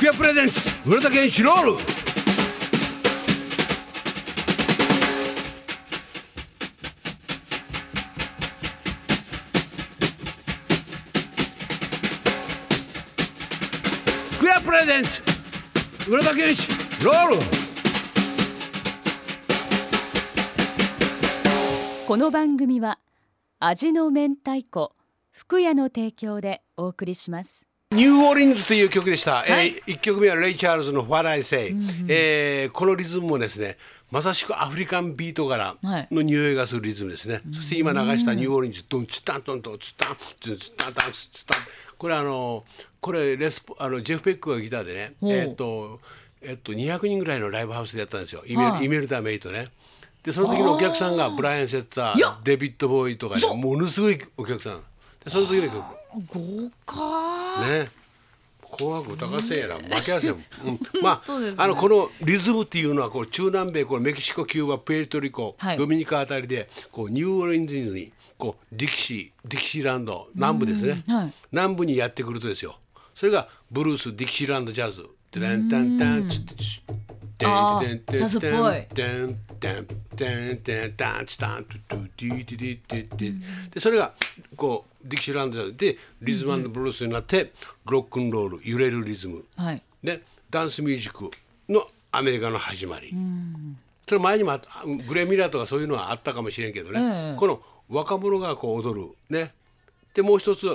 福屋プレゼンツ村田健一ロール福屋プレゼンツ村田健一ロールこの番組は味の明太子福屋の提供でお送りします。ニューオーリンズという曲でした、はい。えー、1曲目はレイ・チャールズの「What I Say、えーこのリズムもですねまさしくアフリカンビート柄の匂いがするリズムですね、そして今流したニューオーリンズドンツタントントンツタンツツタンタンツツタンこれあのこれレスポあのジェフ・ペックがギターでねえっ、とえっと200人ぐらいのライブハウスでやったんですよイメ,、はいイメルタ・メイトねでその時のお客さんがブライアン・セッツァいやーデビッド・ボーイとかねものすごいお客さんでその時の曲豪華。ね。紅白歌合戦やら負けやせん、うん、まそうですね。ああのこのリズムっていうのはこう中南米こうメキシコキューバプエルトリコ、はい。ドミニカあたりでこうニューオーリンズにこうディキシーディキシーランド南部ですね、はい。南部にやってくるとですよ。それがブルースディキシーランドジャズ。テレンタンタンチッチッチッテンテンテンジャズっぽいテンテンテンテンタンチタントゥトゥディディディディでそれがこうディキシーランドでリズムブルースになってロックンロール揺れるリズム。はい。でダンスミュージックのアメリカの始まり。それ前にもグレー・ミラーとかそういうのはあったかもしれんけどね、ええ。この若者がこう踊る。ね。でもう一つ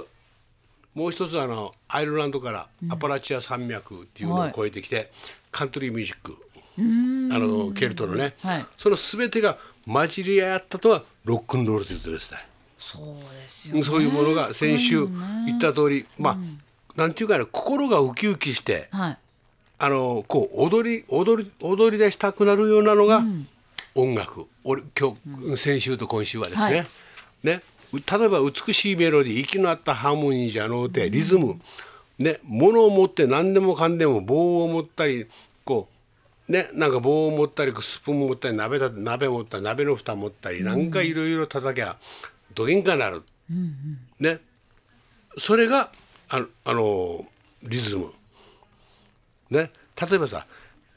もう一つあのアイルランドからアパラチア山脈っていうのを越えてきて、カントリーミュージック。あのケルトのね、はい。その全てが混じり合ったとはロックンロールということですね。そうですよ、ね、そういうものが先週言った通り、まあ、なんていうかね心がウキウキしてはい。あのこう踊り踊り踊り出したくなるようなのが音楽、俺今日、先週と今週はですね,、はい。ね。例えば美しいメロディー息の合ったハーモニーじゃのうてリズム、ね。物を持って何でもかんでも棒を持ったりこうね。なんか棒を持ったりスプーン持ったり鍋だ鍋持ったり鍋の蓋持ったり、なんかいろいろ叩きゃどげんかなる、ね。それがあのあのリズム。ね、例えばさ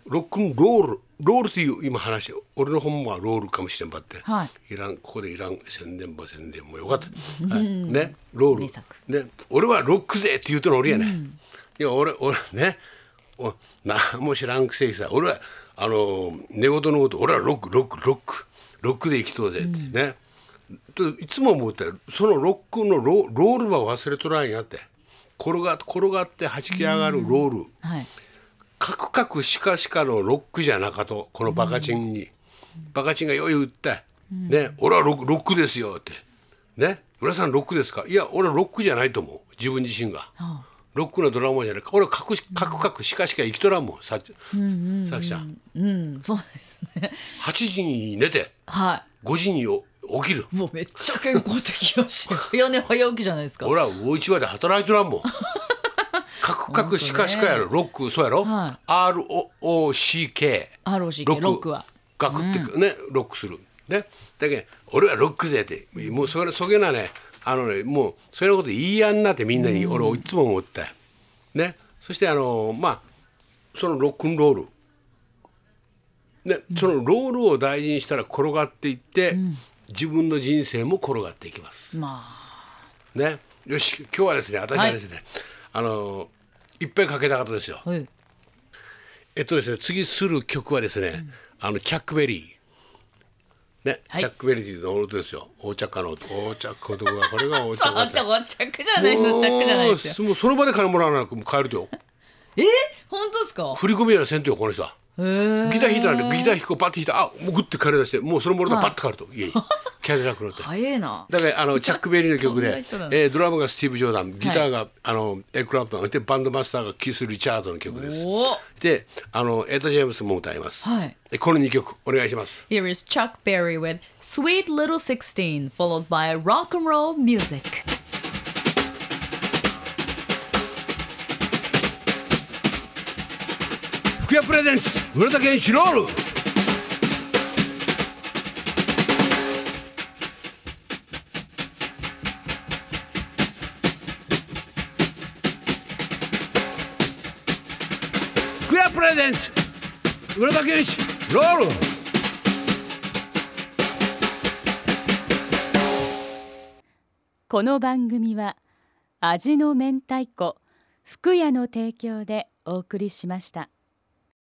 ロックンロールロールっていう今話俺の本はロールかもしれんばって、はい。いらんここでいらん宣伝ば宣伝もよかった、はい。ね。ロール。ね、俺はロックぜって言うとの俺やね、いや俺俺ね。お何も知らんくせにさ俺はあの寝言のこと俺はロックロックロック。ロックで生きとうぜって。ね、といつも思ったよそのロックのロロールは忘れとらんやって。転が転がってはじき上がるロール、はい。カクカクシカシカのロックじゃなかとこのバカチンに、バカチンがよい打って、ね。俺はロックロックですよって。ね。浦さんロックですか？いや俺はロックじゃないと思う。自分自身が、ロックのドラマじゃない。俺はカクカクカクシカシカ生きとらんもんさっきさきちゃん。うんそうですね。8時に寝て。は5時に起きる。いもうめっちゃ健康的やし早寝早起きじゃないですか。俺は魚市場で働いとらんもん。カクカクシカシカやろ。ロックそうやろ、は ROCK ROCK ロック。は。ガクってね、ロックする。ね。だけど俺はロックぜってもうそれそげなねあのねもうそれのこと言いやんなってみんなに俺いつも思った。よね。そしてあのまあそのロックンロール。ね、そのロールを大事にしたら転がっていって、自分の人生も転がっていきます。まね、よし今日はですね私はですね、あのいっぱいかけたかったですよ。あはいえっとですね次する曲はですね、あのチャックベリー。ね、はいチャックベリーの音ですよ。お茶家の音、お茶家の音がこれがお茶 あ家んたはチャックじゃないのチャックじゃないですよもうその場で金もらわなくも帰るとよ。え？本当ですか？振り込みやらせんとよこの人は。ギター弾いたらねギター弾こうパッて弾いたらあもうグッて帰り出してもうそのものでパッて帰ると家に。キャデラック乗って。早えな。だからあのチャック・ベリーの曲でえードラムがスティーブ・ジョーダン。ギターが、あのエル・クラプトンでバンドマスターがキース・リチャードの曲です。であのエタ・ジェームスも歌います。はい。でこの2曲お願いします。Here is Chuck Berry with Sweet Little Sixteen followed by rock and roll music 屋プレゼンツ村田健一ロールアプレゼンツ浦田健一ロールこの番組は味の明太子福屋の提供でお送りしました。